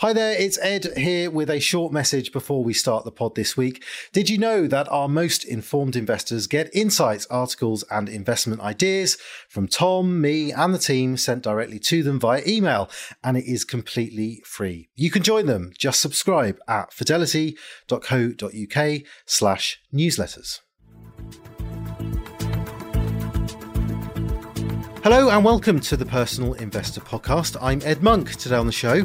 Hi there, it's Ed here with a short message before we start the pod this week. Did you know that our most informed investors get insights, articles, and investment ideas from Tom, me, and the team sent directly to them via email, and it is completely free. You can join them. Just subscribe at fidelity.co.uk slash newsletters. Hello and welcome to the Personal Investor Podcast. I'm Ed Monk. Today on the show,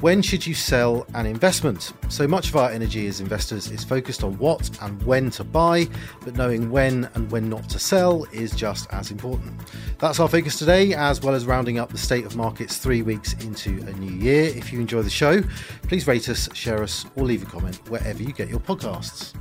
when should you sell an investment? So much of our energy as investors is focused on what and when to buy, but knowing when and when not to sell is just as important. That's our focus today, as well as rounding up the state of markets three weeks into a new year. If you enjoy the show, please rate us, share us, or leave a comment wherever you get your podcasts.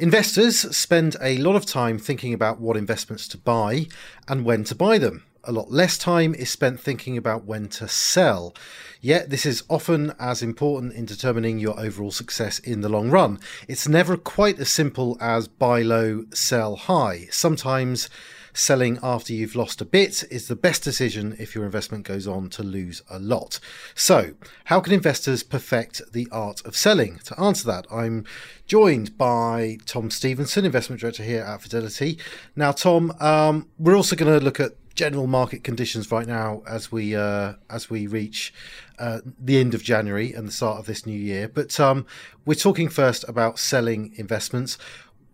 Investors spend a lot of time thinking about what investments to buy and when to buy them. A lot less time is spent thinking about when to sell. Yet, this is often as important in determining your overall success in the long run. It's never quite as simple as buy low, sell high. Sometimes selling after you've lost a bit is the best decision if your investment goes on to lose a lot. So, how can investors perfect the art of selling? To answer that, I'm joined by Tom Stevenson, investment director here at Fidelity. Now, Tom, um, we're also going to look at general market conditions right now as we uh, as we reach uh, the end of January and the start of this new year. But um, we're talking first about selling investments.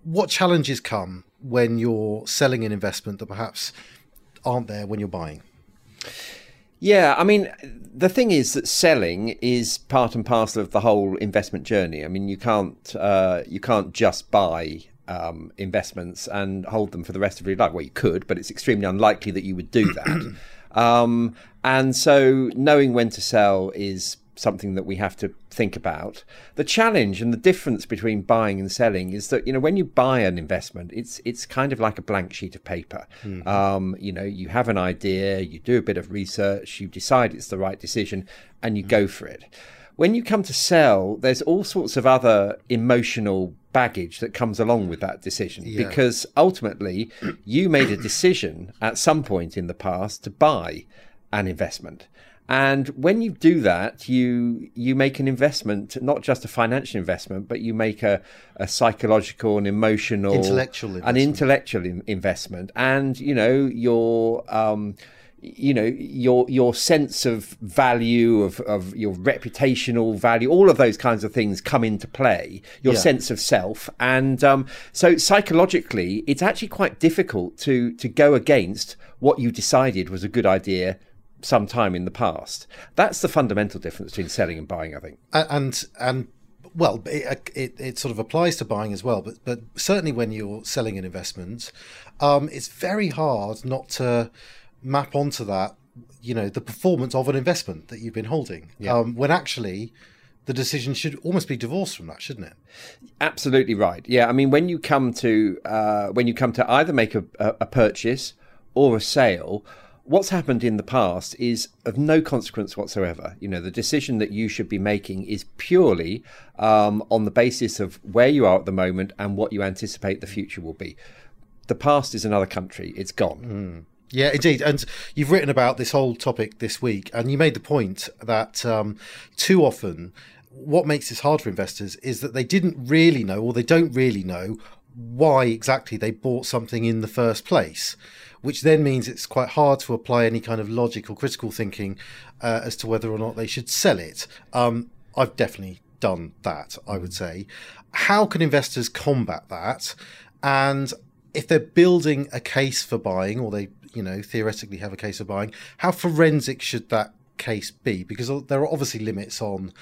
What challenges come when you're selling an investment that perhaps aren't there when you're buying? Yeah, I mean, the thing is that selling is part and parcel of the whole investment journey. I mean, you can't uh, you can't just buy um, investments and hold them for the rest of your life. Well, you could, but it's extremely unlikely that you would do that. um, and so, knowing when to sell is something that we have to think about. The challenge and the difference between buying and selling is that you know when you buy an investment, it's it's kind of like a blank sheet of paper. Mm-hmm. Um, you know, you have an idea, you do a bit of research, you decide it's the right decision, and you mm-hmm. go for it. When you come to sell, there's all sorts of other emotional baggage that comes along with that decision yeah. because ultimately you made a decision at some point in the past to buy an investment and when you do that, you you make an investment, not just a financial investment, but you make a, a psychological and emotional, intellectual, investment. an intellectual in, investment, and you know your. Um, you know your your sense of value of, of your reputational value all of those kinds of things come into play your yeah. sense of self and um, so psychologically it's actually quite difficult to to go against what you decided was a good idea some time in the past. That's the fundamental difference between selling and buying, I think. And and well, it, it, it sort of applies to buying as well, but but certainly when you're selling an investment, um, it's very hard not to map onto that. You know, the performance of an investment that you've been holding. Yeah. Um, when actually the decision should almost be divorced from that, shouldn't it? Absolutely right. Yeah, I mean, when you come to uh, when you come to either make a, a purchase or a sale, what's happened in the past is of no consequence whatsoever. You know, the decision that you should be making is purely um, on the basis of where you are at the moment and what you anticipate the future will be. The past is another country, it's gone. Mm. Yeah, indeed. And you've written about this whole topic this week, and you made the point that um, too often what makes this hard for investors is that they didn't really know, or they don't really know, why exactly they bought something in the first place which then means it's quite hard to apply any kind of logic or critical thinking uh, as to whether or not they should sell it. Um, I've definitely done that, I would say. How can investors combat that? And if they're building a case for buying, or they, you know, theoretically have a case for buying, how forensic should that case be? Because there are obviously limits on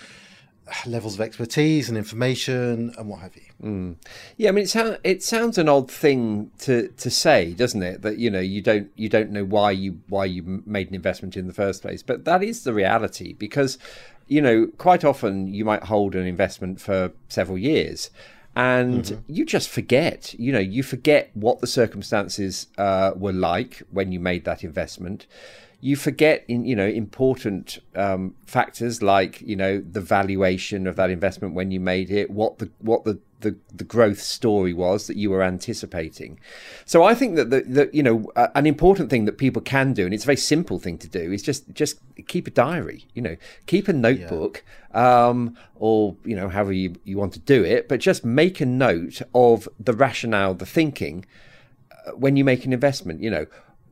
levels of expertise and information and what have you. Mm. Yeah, I mean, it, sound, it sounds an odd thing to, to say, doesn't it? That you know you don't you don't know why you why you made an investment in the first place, but that is the reality because you know quite often you might hold an investment for several years. And mm-hmm. you just forget, you know, you forget what the circumstances uh, were like when you made that investment you forget in you know important um, factors like you know the valuation of that investment when you made it, what the what the the, the growth story was that you were anticipating. So I think that the, the you know uh, an important thing that people can do, and it's a very simple thing to do, is just just keep a diary. You know, keep a notebook, yeah. um, or you know however you, you want to do it, but just make a note of the rationale, the thinking uh, when you make an investment. You know,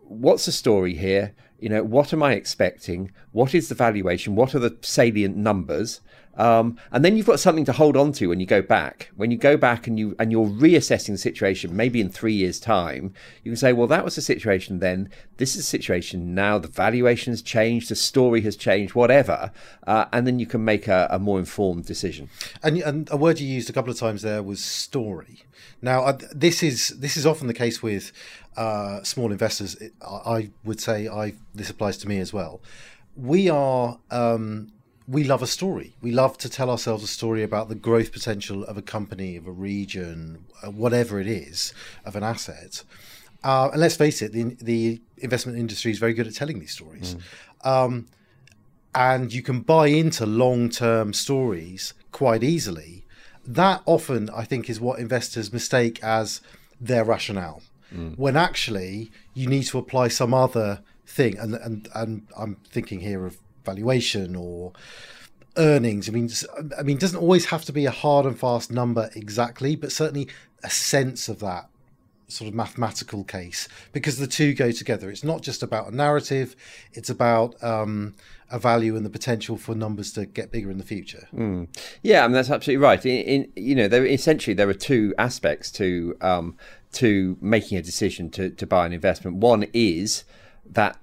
what's the story here? You know, what am I expecting? What is the valuation? What are the salient numbers? Um, and then you've got something to hold on to when you go back. When you go back and you and you're reassessing the situation, maybe in three years' time, you can say, "Well, that was the situation then. This is the situation now. The valuation has changed, the story has changed, whatever." Uh, and then you can make a, a more informed decision. And, and, a word you used a couple of times there was story. Now, this is this is often the case with uh, small investors. I would say I this applies to me as well. We are. Um, we love a story. We love to tell ourselves a story about the growth potential of a company, of a region, uh, whatever it is, of an asset. Uh, and let's face it, the, the investment industry is very good at telling these stories. Mm. Um, and you can buy into long term stories quite easily. That often, I think, is what investors mistake as their rationale. Mm. When actually, you need to apply some other thing. And, and, and I'm thinking here of valuation or earnings. I mean, I mean, it doesn't always have to be a hard and fast number exactly, but certainly a sense of that sort of mathematical case because the two go together. It's not just about a narrative; it's about um, a value and the potential for numbers to get bigger in the future. Mm. Yeah, I mean that's absolutely right. In, in, you know, there essentially there are two aspects to um, to making a decision to to buy an investment. One is that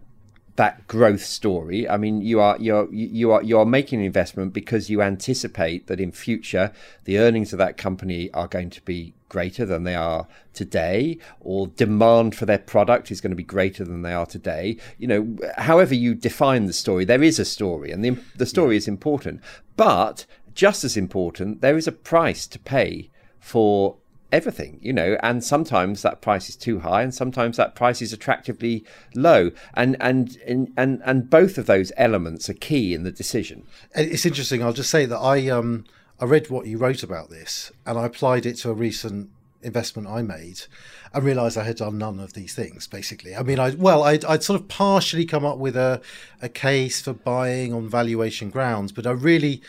that growth story. I mean, you are you're you are you are making an investment because you anticipate that in future the earnings of that company are going to be greater than they are today, or demand for their product is going to be greater than they are today. You know, however you define the story, there is a story, and the the story is important. But just as important, there is a price to pay for everything, you know, and sometimes that price is too high and sometimes that price is attractively low. And and and and, and both of those elements are key in the decision. It's interesting. I'll just say that I um I read what you wrote about this and I applied it to a recent investment I made and realized I had done none of these things basically. I mean I well I'd, I'd sort of partially come up with a a case for buying on valuation grounds, but I really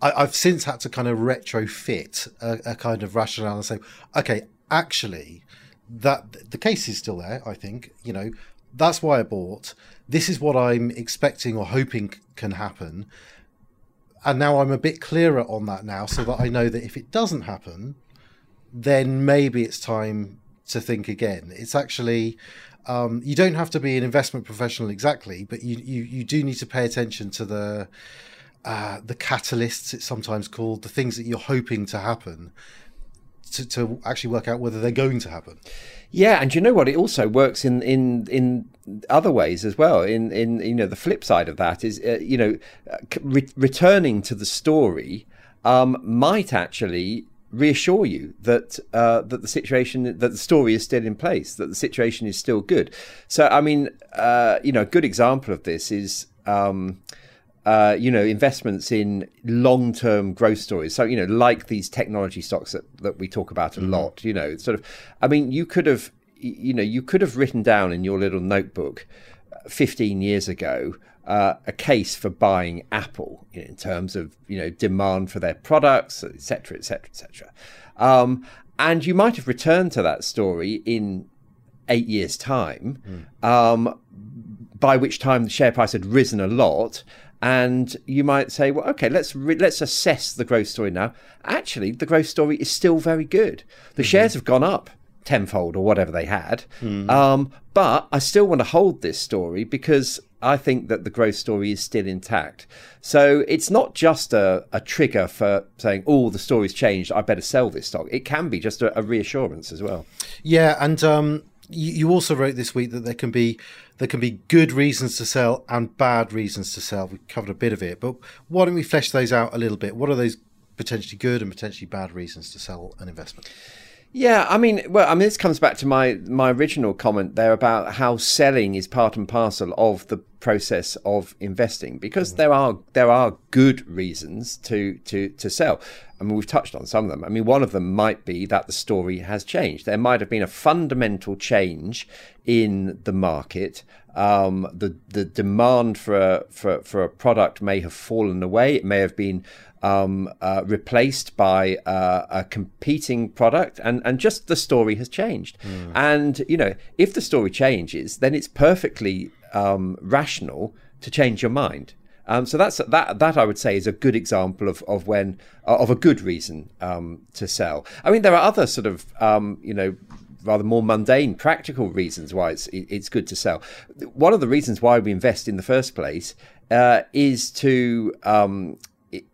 I, have since had to kind of retrofit a, a, kind of rationale and say, okay, actually, that the case is still there. I think you know that's why I bought. This is what I'm expecting or hoping can happen, and now I'm a bit clearer on that now, so that I know that if it doesn't happen, then maybe it's time to think again. It's actually um, you don't have to be an investment professional exactly, but you, you you do need to pay attention to the uh, the catalysts, it's sometimes called, the things that you're hoping to happen, to, to actually work out whether they're going to happen. Yeah, and you know what? It also works in in in other ways as well. In in you know the flip side of that is uh, you know uh, re- returning to the story um, might actually reassure you that uh, that the situation that the story is still in place, that the situation is still good. So I mean, uh, you know, a good example of this is. Um, uh, you know, investments in long-term growth stories. So, you know, like these technology stocks that, that we talk about a mm-hmm. lot, you know, sort of, I mean, you could have, you know, you could have written down in your little notebook uh, 15 years ago uh, a case for buying Apple in terms of, you know, demand for their products, et cetera, et cetera, et cetera. Um, and you might have returned to that story in eight years' time, mm. um, by which time the share price had risen a lot and you might say, well, okay, let's re- let's assess the growth story now. Actually, the growth story is still very good. The mm-hmm. shares have gone up tenfold or whatever they had, mm. um, but I still want to hold this story because I think that the growth story is still intact. So it's not just a, a trigger for saying, oh, the story's changed, I better sell this stock. It can be just a, a reassurance as well. Yeah, and um, you, also wrote this week that there can be there can be good reasons to sell and bad reasons to sell. We covered a bit of it, but why don't we flesh those out a little bit? What are those potentially good and potentially bad reasons to sell an investment? Yeah, I mean, well, I mean, this comes back to my my original comment there about how selling is part and parcel of the process of investing because there are there are good reasons to to to sell. I mean, we've touched on some of them. I mean, one of them might be that the story has changed. There might have been a fundamental change in the market. Um, the the demand for a, for for a product may have fallen away. It may have been um, uh, replaced by uh, a competing product, and, and just the story has changed. Mm. And you know, if the story changes, then it's perfectly um, rational to change your mind. Um, so that's that. That I would say is a good example of of when uh, of a good reason um, to sell. I mean, there are other sort of um, you know rather more mundane, practical reasons why it's it's good to sell. One of the reasons why we invest in the first place uh, is to um,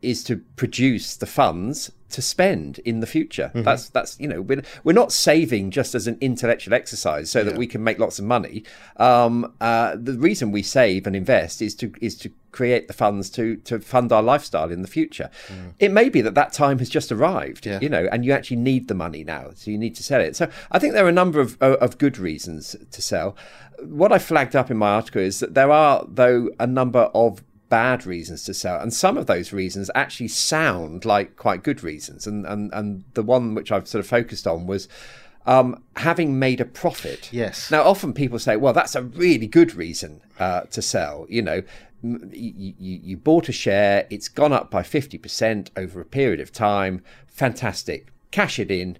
is to produce the funds to spend in the future. Mm-hmm. That's that's you know we're we're not saving just as an intellectual exercise so yeah. that we can make lots of money. Um, uh, the reason we save and invest is to is to create the funds to to fund our lifestyle in the future. Mm. It may be that that time has just arrived, yeah. you know, and you actually need the money now, so you need to sell it. So I think there are a number of of good reasons to sell. What I flagged up in my article is that there are though a number of bad reasons to sell. And some of those reasons actually sound like quite good reasons. And and, and the one which I've sort of focused on was um, having made a profit. Yes. Now, often people say, well, that's a really good reason uh, to sell. You know, you, you, you bought a share, it's gone up by 50% over a period of time. Fantastic. Cash it in.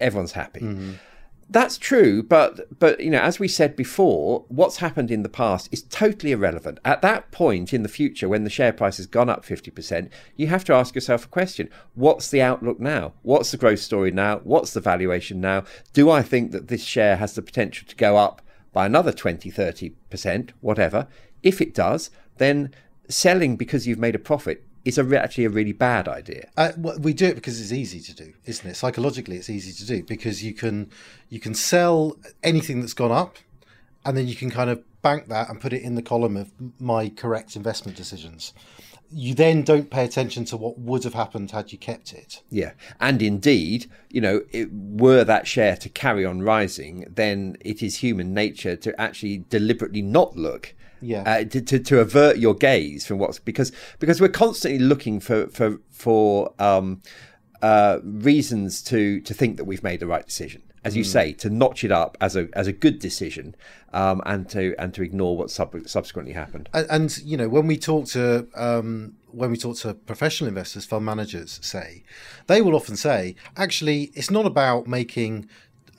Everyone's happy. Mm-hmm. That's true, but but you know, as we said before, what's happened in the past is totally irrelevant. At that point in the future, when the share price has gone up fifty percent, you have to ask yourself a question: What's the outlook now? What's the growth story now? What's the valuation now? Do I think that this share has the potential to go up by another 20, 30 percent, whatever? If it does, then selling because you've made a profit is a re- actually a really bad idea. Uh, well, we do it because it's easy to do, isn't it? Psychologically, it's easy to do because you can you can sell anything that's gone up, and then you can kind of bank that and put it in the column of my correct investment decisions. You then don't pay attention to what would have happened had you kept it. Yeah, and indeed, you know, it, were that share to carry on rising, then it is human nature to actually deliberately not look yeah. Uh, to, to, to avert your gaze from what's because because we're constantly looking for for for um, uh, reasons to to think that we've made the right decision. As you mm. say, to notch it up as a as a good decision, um, and to and to ignore what sub- subsequently happened. And, and, you know, when we talk to um, when we talk to professional investors, fund managers, say, they will often say, actually, it's not about making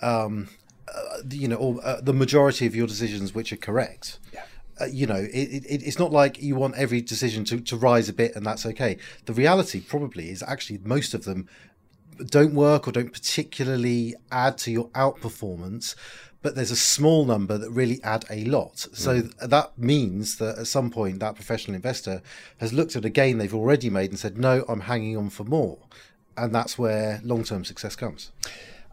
um, uh, you know, or, uh, the majority of your decisions which are correct. Yeah uh, you know, it, it, it's not like you want every decision to, to rise a bit and that's okay. The reality probably is actually most of them don't work or don't particularly add to your outperformance, but there's a small number that really add a lot. So mm. that means that at some point that professional investor has looked at a gain they've already made and said, no, I'm hanging on for more. And that's where long term success comes.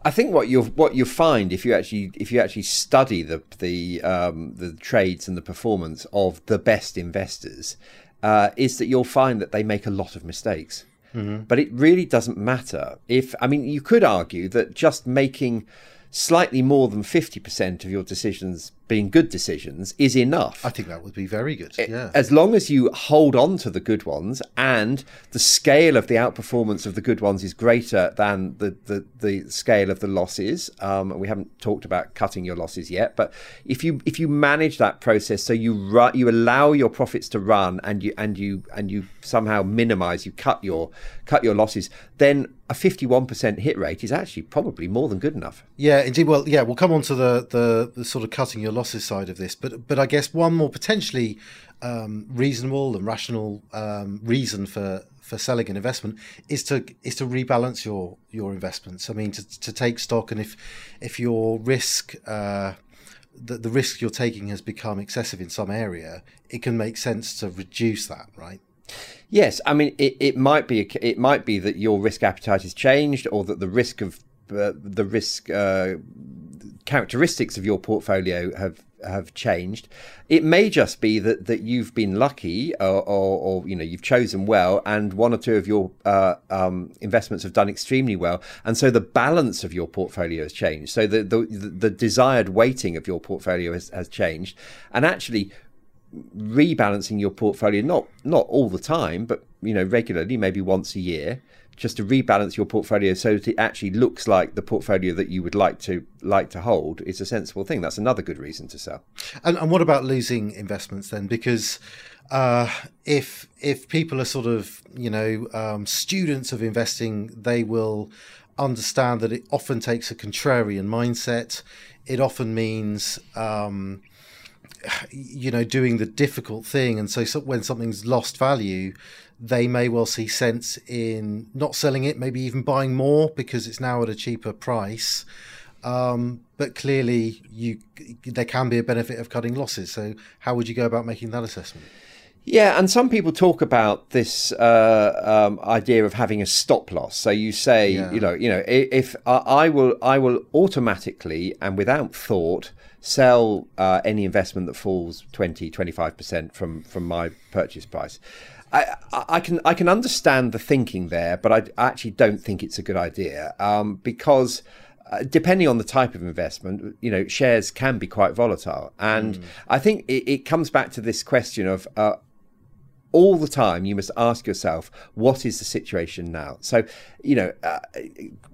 I think what you what you find if you actually if you actually study the the um, the trades and the performance of the best investors uh, is that you'll find that they make a lot of mistakes. Mm-hmm. But it really doesn't matter if I mean you could argue that just making slightly more than 50% of your decisions being good decisions is enough. I think that would be very good. Yeah. As long as you hold on to the good ones and the scale of the outperformance of the good ones is greater than the, the, the scale of the losses. Um, we haven't talked about cutting your losses yet, but if you if you manage that process so you ru- you allow your profits to run and you and you and you somehow minimize, you cut your cut your losses, then a 51% hit rate is actually probably more than good enough. Yeah, indeed. Well, yeah, we'll come on to the, the, the sort of cutting your losses side of this, but but I guess one more potentially um, reasonable and rational um, reason for for selling an investment is to is to rebalance your your investments. I mean, to, to take stock, and if if your risk uh, the, the risk you're taking has become excessive in some area, it can make sense to reduce that, right? Yes, I mean it, it might be it might be that your risk appetite has changed, or that the risk of uh, the risk uh, characteristics of your portfolio have have changed. It may just be that that you've been lucky, or, or, or you know you've chosen well, and one or two of your uh, um, investments have done extremely well, and so the balance of your portfolio has changed. So the the, the desired weighting of your portfolio has, has changed, and actually rebalancing your portfolio not not all the time, but you know regularly, maybe once a year, just to rebalance your portfolio so that it actually looks like the portfolio that you would like to like to hold is a sensible thing. That's another good reason to sell. And, and what about losing investments then? Because uh, if if people are sort of you know um, students of investing, they will understand that it often takes a contrarian mindset. It often means um, you know doing the difficult thing, and so, so when something's lost value, they may well see sense in not selling it, maybe even buying more because it's now at a cheaper price. Um, but clearly, you there can be a benefit of cutting losses. So, how would you go about making that assessment? Yeah, and some people talk about this uh, um, idea of having a stop loss. So you say, yeah. you know, you know, if, if I will, I will automatically and without thought sell uh, any investment that falls 20, 25 percent from from my purchase price. I, I, can I can understand the thinking there, but I actually don't think it's a good idea um, because uh, depending on the type of investment, you know, shares can be quite volatile, and mm. I think it, it, comes back to this question of. Uh, all the time, you must ask yourself, what is the situation now? So, you know, uh,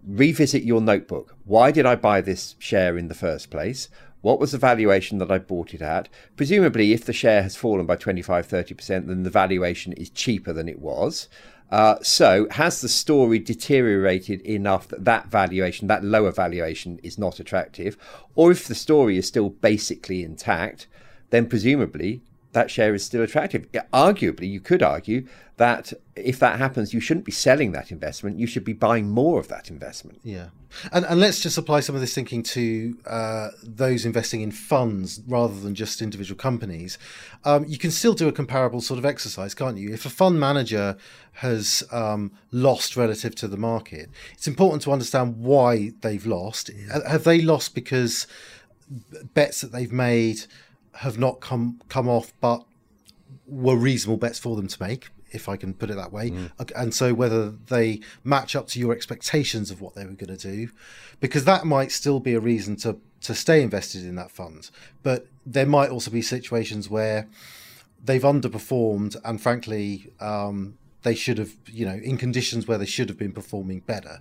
revisit your notebook. Why did I buy this share in the first place? What was the valuation that I bought it at? Presumably, if the share has fallen by 25, 30%, then the valuation is cheaper than it was. Uh, so, has the story deteriorated enough that that valuation, that lower valuation, is not attractive? Or if the story is still basically intact, then presumably that share is still attractive. Arguably, you could argue that if that happens, you shouldn't be selling that investment. You should be buying more of that investment. Yeah. And, and let's just apply some of this thinking to uh, those investing in funds rather than just individual companies. Um, you can still do a comparable sort of exercise, can't you? If a fund manager has um, lost relative to the market, it's important to understand why they've lost. Have they lost because bets that they've made have not come come off, but were reasonable bets for them to make? if I can put it that way. Mm. And so whether they match up to your expectations of what they were going to do, because that might still be a reason to to stay invested in that fund. But there might also be situations where they've underperformed, and frankly, um, they should have, you know, in conditions where they should have been performing better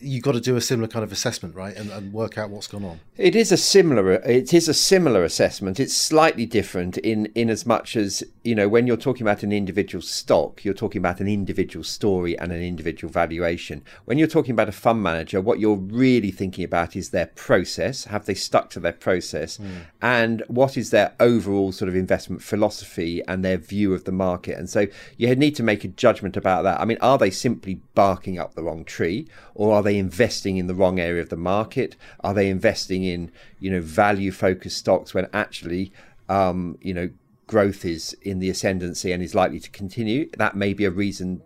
you've got to do a similar kind of assessment, right, and, and, work out what's gone on. It is a similar. It is a similar assessment. It's slightly different in in as much as you know when you're talking about an individual stock, you're talking about an individual story and an individual valuation. When you're talking about a fund manager, what you're really thinking about is their process. Have they stuck to their process, mm. and what is their overall sort of investment philosophy and their view of the market? And so you need to make a judgment about that. I mean, are they simply barking up the wrong tree, or are they investing in the wrong area of the market? Are they investing in you know value focused stocks when actually um, you know growth is in the ascendancy and is likely to continue? That may be a reason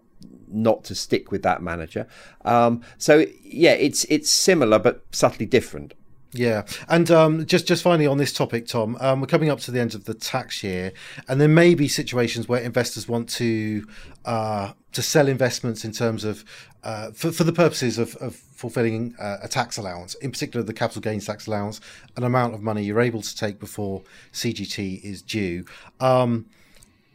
not to stick with that manager. Um, so yeah, it's it's similar but subtly different. Yeah, and um, just just finally on this topic, Tom, um, we're coming up to the end of the tax year, and there may be situations where investors want to uh, to sell investments in terms of uh, for for the purposes of, of fulfilling uh, a tax allowance, in particular the capital gains tax allowance, an amount of money you're able to take before CGT is due. Um,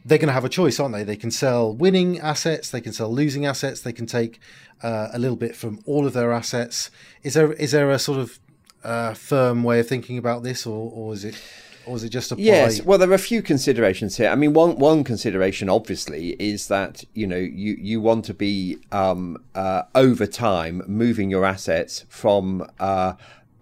they're going to have a choice, aren't they? They can sell winning assets, they can sell losing assets, they can take uh, a little bit from all of their assets. Is there is there a sort of uh, firm way of thinking about this, or, or is it? Or is it just apply? Yes, well, there are a few considerations here. I mean, one one consideration, obviously, is that you know you you want to be um, uh, over time moving your assets from uh,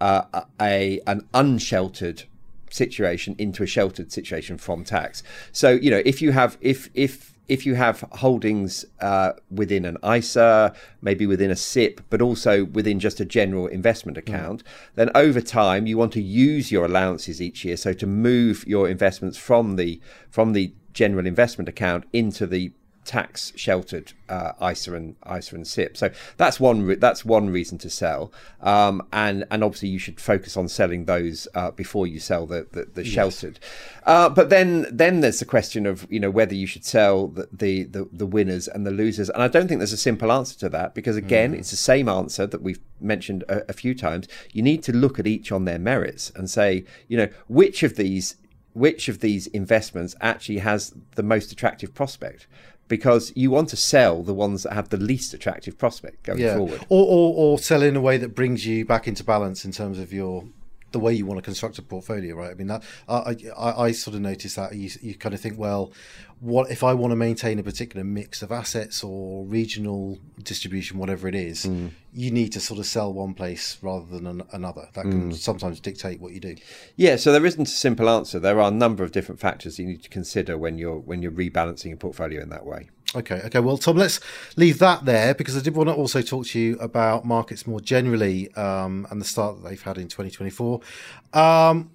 uh, a an unsheltered situation into a sheltered situation from tax. So you know if you have if if if you have holdings uh, within an ISA, maybe within a SIPP, but also within just a general investment account, mm. then over time you want to use your allowances each year. So to move your investments from the from the general investment account into the tax sheltered uh, ISA and ISA and SIPP. So that's one re- that's one reason to sell, um, and and obviously you should focus on selling those uh, before you sell the the, the sheltered. Yes. Uh, but then then there's the question of you know whether you should sell the, the, the the winners and the losers, and I don't think there's a simple answer to that because again mm. it's the same answer that we've mentioned a, a few times. You need to look at each on their merits and say you know which of these which of these investments actually has the most attractive prospect because you want to sell the ones that have the least attractive prospect going yeah. forward. Or, or, or sell in a way that brings you back into balance in terms of your the way you want to construct a portfolio, right? I mean, that I I, I sort of notice that you, you kind of think, well, what if I want to maintain a particular mix of assets or regional distribution, whatever it is, mm. you need to sort of sell one place rather than an, another. That can mm. sometimes dictate what you do. Yeah, so there isn't a simple answer. There are a number of different factors you need to consider when you're when you're rebalancing a portfolio in that way. Okay, okay. Well, Tom, let's leave that there because I did want to also talk to you about markets more generally um, and the start that they've had in 2024. Um,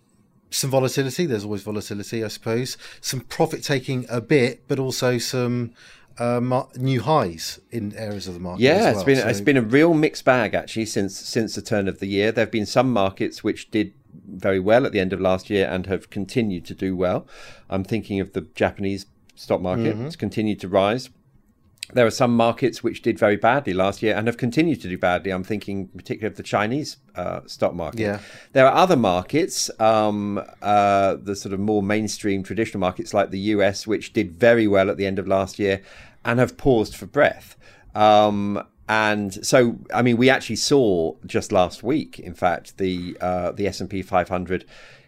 some volatility. There's always volatility, I suppose. Some profit taking a bit, but also some uh, new highs in areas of the market. Yeah, well. it's been so... it's been a real mixed bag actually since since the turn of the year. There have been some markets which did very well at the end of last year and have continued to do well. I'm thinking of the Japanese stock market. Mm-hmm. It's continued to rise. There are some markets which did very badly last year and have continued to do badly. I'm thinking particularly of the Chinese uh, stock market. Yeah. There are other markets, um, uh, the sort of more mainstream traditional markets like the US, which did very well at the end of last year and have paused for breath. Um, and so, I mean, we actually saw just last week, in fact, the uh, the S and P 500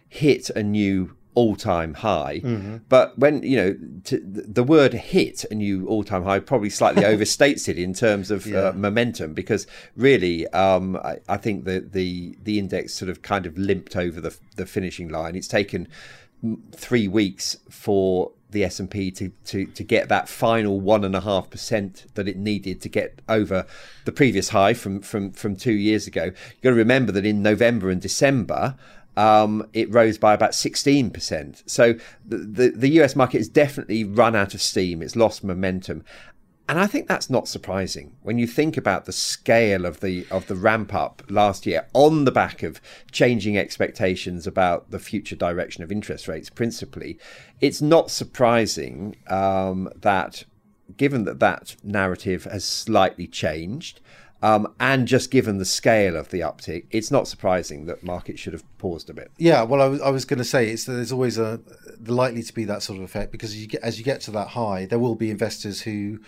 hit a new all-time high mm-hmm. but when you know to, the word hit a new all-time high probably slightly overstates it in terms of uh, yeah. uh, momentum because really um, I, I, think the, the the index sort of kind of limped over the the finishing line it's taken three weeks for the S&P to, to, to get that final one and a half percent that it needed to get over the previous high from, from, from two years ago. You've got to remember that in November and December, um, it rose by about 16%. So the, the, the US market has definitely run out of steam. It's lost momentum. And I think that's not surprising when you think about the scale of the of the ramp up last year on the back of changing expectations about the future direction of interest rates. Principally, it's not surprising um, that, given that that narrative has slightly changed, um, and just given the scale of the uptick, it's not surprising that markets should have paused a bit. Yeah, well, I was, I was going to say it's there's always a likely to be that sort of effect because you get, as you get to that high, there will be investors who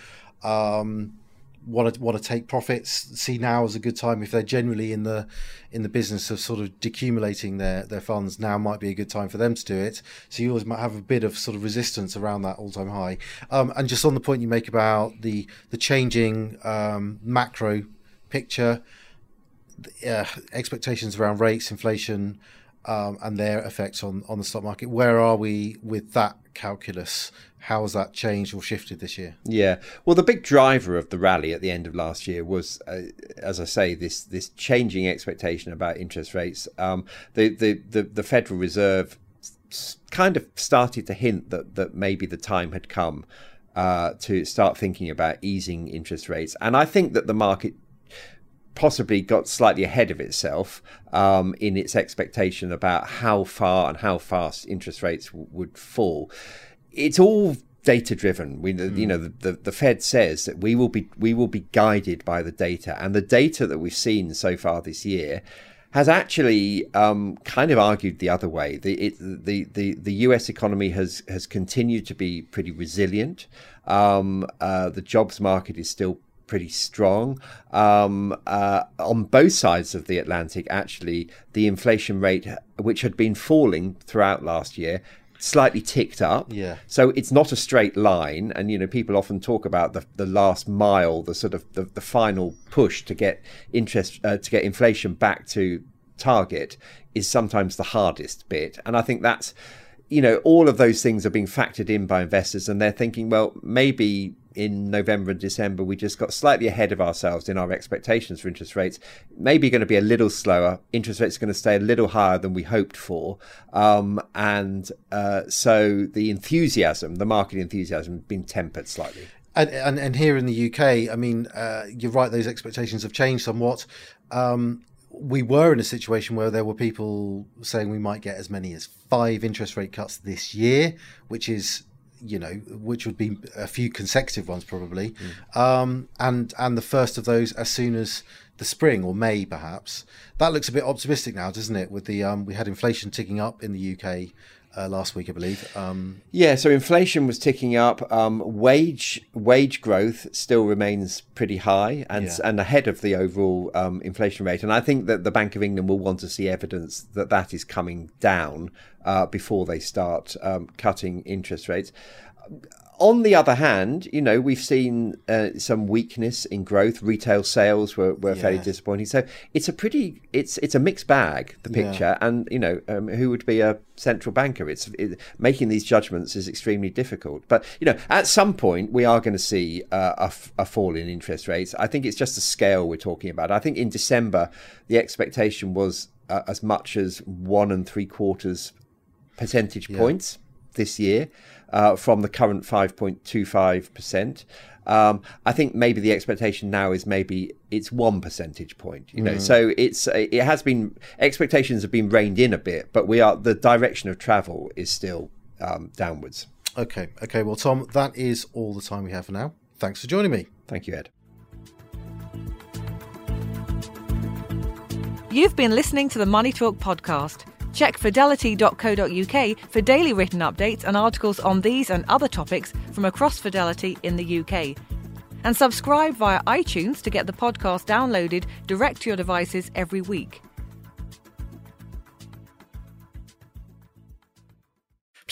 um, want to want to take profits. See now is a good time if they're generally in the in the business of sort of decumulating their their funds. Now might be a good time for them to do it. So you always might have a bit of sort of resistance around that all time high. Um, and just on the point you make about the the changing um, macro picture, uh, expectations around rates, inflation, um, and their effects on, on the stock market. Where are we with that calculus? How has that changed or shifted this year? Yeah, well, the big driver of the rally at the end of last year was, uh, as I say, this this changing expectation about interest rates. Um, the, the the the Federal Reserve kind of started to hint that that maybe the time had come uh, to start thinking about easing interest rates, and I think that the market possibly got slightly ahead of itself um, in its expectation about how far and how fast interest rates w- would fall. It's all data driven. We, mm. you know, the, the, the, Fed says that we will be we will be guided by the data, and the data that we've seen so far this year has actually um, kind of argued the other way. The, it, the the the U.S. economy has has continued to be pretty resilient. Um, uh, the jobs market is still pretty strong. Um, uh, on both sides of the Atlantic, actually, the inflation rate, which had been falling throughout last year, slightly ticked up. Yeah. So it's not a straight line, and you know people often talk about the the last mile, the sort of the, the final push to get interest uh, to get inflation back to target is sometimes the hardest bit, and I think that's you know all of those things are being factored in by investors, and they're thinking, well, maybe in November and December, we just got slightly ahead of ourselves in our expectations for interest rates. Maybe going to be a little slower. Interest rates are going to stay a little higher than we hoped for. Um, and uh, so the enthusiasm, the market enthusiasm, has been tempered slightly. And, and, and here in the UK, I mean, uh, you're right; those expectations have changed somewhat. Um, we were in a situation where there were people saying we might get as many as five interest rate cuts this year, which is you know, which would be a few consecutive ones probably, mm. um, and and the first of those as soon as the spring or May perhaps. That looks a bit optimistic now, doesn't it? With the um, we had inflation ticking up in the UK uh, last week, I believe. Um, yeah, so inflation was ticking up. Um, wage wage growth still remains pretty high and yeah. and ahead of the overall um, inflation rate. And I think that the Bank of England will want to see evidence that that is coming down uh, before they start um, cutting interest rates on the other hand, you know, we've seen uh, some weakness in growth. Retail sales were, were yeah. fairly disappointing. So it's a pretty, it's it's a mixed bag, the picture. Yeah. And, you know, um, who would be a central banker? It's it, making these judgments is extremely difficult. But, you know, at some point we are going to see uh, a, a fall in interest rates. I think it's just the scale we're talking about. I think in December, the expectation was uh, as much as one and three quarters percentage yeah. points this year uh, from the current 5.25%. Um, I think maybe the expectation now is maybe it's one percentage point. You know, mm. so it's it has been expectations have been reined in a bit, but we are the direction of travel is still um, downwards. Okay, okay. Well, Tom, that is all the time we have for now. Thanks for joining me. Thank you, Ed. You've been listening to the Money Talk podcast. Check fidelity.co.uk for daily written updates and articles on these and other topics from across Fidelity in the UK. And subscribe via iTunes to get the podcast downloaded direct to your devices every week.